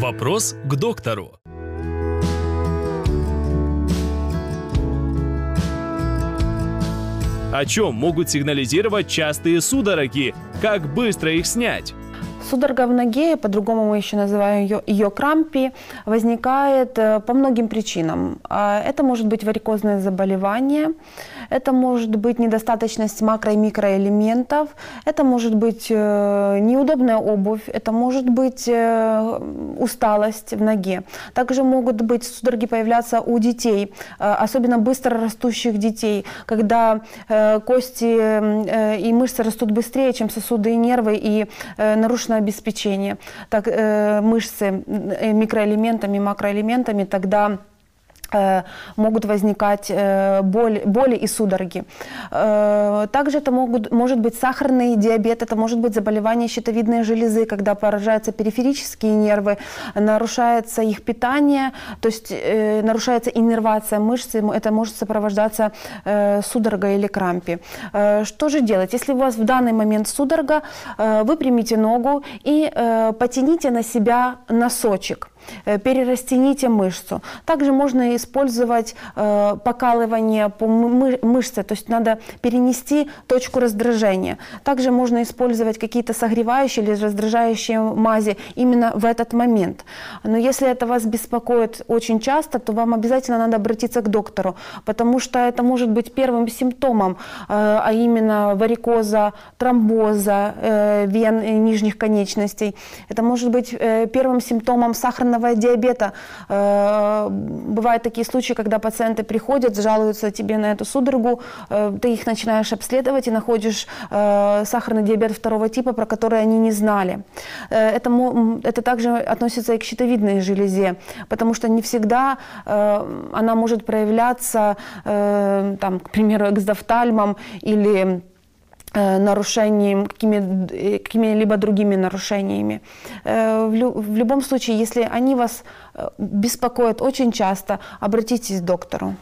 Вопрос к доктору. О чем могут сигнализировать частые судороги? Как быстро их снять? Судорога в ноге, по-другому мы еще называем ее, ее крампи, возникает э, по многим причинам. А, это может быть варикозное заболевание, это может быть недостаточность макро- и микроэлементов, это может быть э, неудобная обувь, это может быть э, усталость в ноге. Также могут быть судороги появляться у детей, особенно быстро растущих детей, когда кости и мышцы растут быстрее, чем сосуды и нервы, и нарушена обеспечение так, э, мышцы э, микроэлементами, макроэлементами, тогда Э, могут возникать э, боль, боли и судороги. Э, также это могут, может быть сахарный диабет, это может быть заболевание щитовидной железы, когда поражаются периферические нервы, нарушается их питание, то есть нарушается иннервация мышцы, это может сопровождаться судорогой или крампи. Что же делать? Если у вас в данный момент судорога, выпрямите ногу и потяните на себя носочек. Э, перерастяните мышцу. Также можно использовать э, покалывание по мышце, то есть надо перенести точку раздражения. Также можно использовать какие-то согревающие или раздражающие мази именно в этот момент. Но если это вас беспокоит очень часто, то вам обязательно надо обратиться к доктору, потому что это может быть первым симптомом, э, а именно варикоза, тромбоза вен нижних конечностей. Это может быть первым симптомом сахарного сахарного диабета. Э, бывают такие случаи, когда пациенты приходят, жалуются тебе на эту судорогу, э, ты их начинаешь обследовать и находишь э, сахарный диабет второго типа, про который они не знали. Это, это также относится и к щитовидной железе, потому что не всегда она может проявляться, там, к примеру, экзофтальмом или Э, нарушением, какими, э, какими-либо другими нарушениями. Э, в, лю, в любом случае, если они вас беспокоят очень часто, обратитесь к доктору.